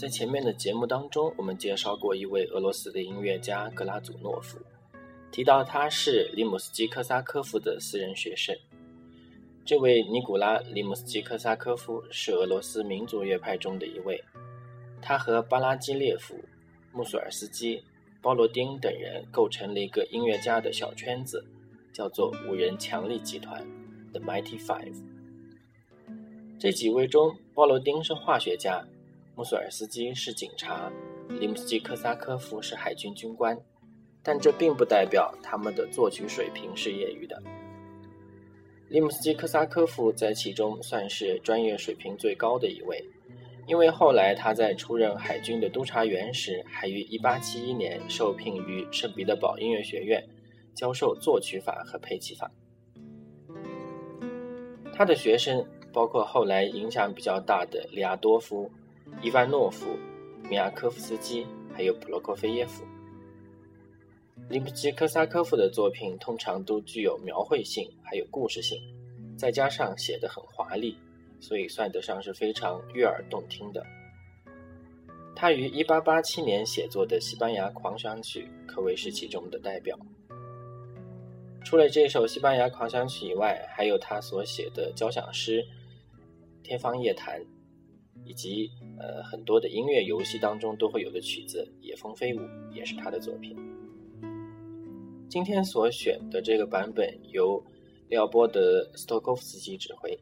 在前面的节目当中，我们介绍过一位俄罗斯的音乐家格拉祖诺夫，提到他是里姆斯基科萨科夫的私人学生。这位尼古拉·里姆斯基科萨科夫是俄罗斯民族乐派中的一位，他和巴拉基列夫、穆索尔斯基、鲍罗丁等人构成了一个音乐家的小圈子，叫做五人强力集团 （The Mighty Five）。这几位中，鲍罗丁是化学家。穆索尔斯基是警察，里姆斯基科萨科夫是海军军官，但这并不代表他们的作曲水平是业余的。里姆斯基科萨科夫在其中算是专业水平最高的一位，因为后来他在出任海军的督察员时，还于1871年受聘于圣彼得堡音乐学院教授作曲法和配器法。他的学生包括后来影响比较大的利亚多夫。伊万诺夫、米亚科夫斯基，还有普罗科菲耶夫。里普基科萨科夫的作品通常都具有描绘性，还有故事性，再加上写得很华丽，所以算得上是非常悦耳动听的。他于1887年写作的《西班牙狂想曲》可谓是其中的代表。除了这首《西班牙狂想曲》以外，还有他所写的交响诗《天方夜谭》。以及呃很多的音乐游戏当中都会有的曲子《野蜂飞舞》也是他的作品。今天所选的这个版本由廖波德斯托科夫斯基指挥。